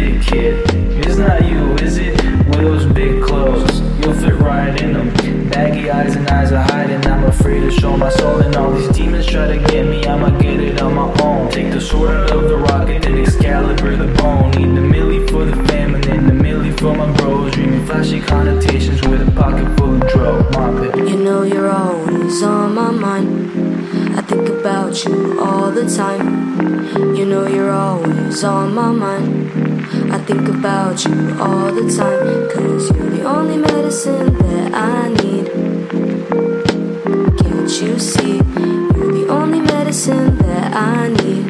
big kid. It's not you, is it? With those big clothes, you'll fit right in them. Baggy eyes and eyes are hiding. I'm afraid to show my soul, and all these demons try to get me. I'ma get it on my own. Take the sword out of the rocket and Excalibur the bone. Need the millie for the fam and the millie for my bros. Dreaming flashy connotations with a pocket full of dope. You know you're always on my mind. I think about you all the time. You know you're always on my mind. I think about you all the time. Cause you're the only medicine that I need. Can't you see? You're the only medicine that I need.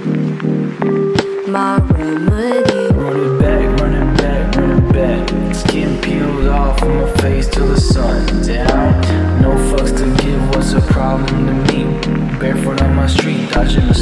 My remedy. Run it back, run it back, run it back. Skin peeled off from my face till the sun's down. No fucks to give, what's a problem to me? Barefoot on my street, dodging mosquitoes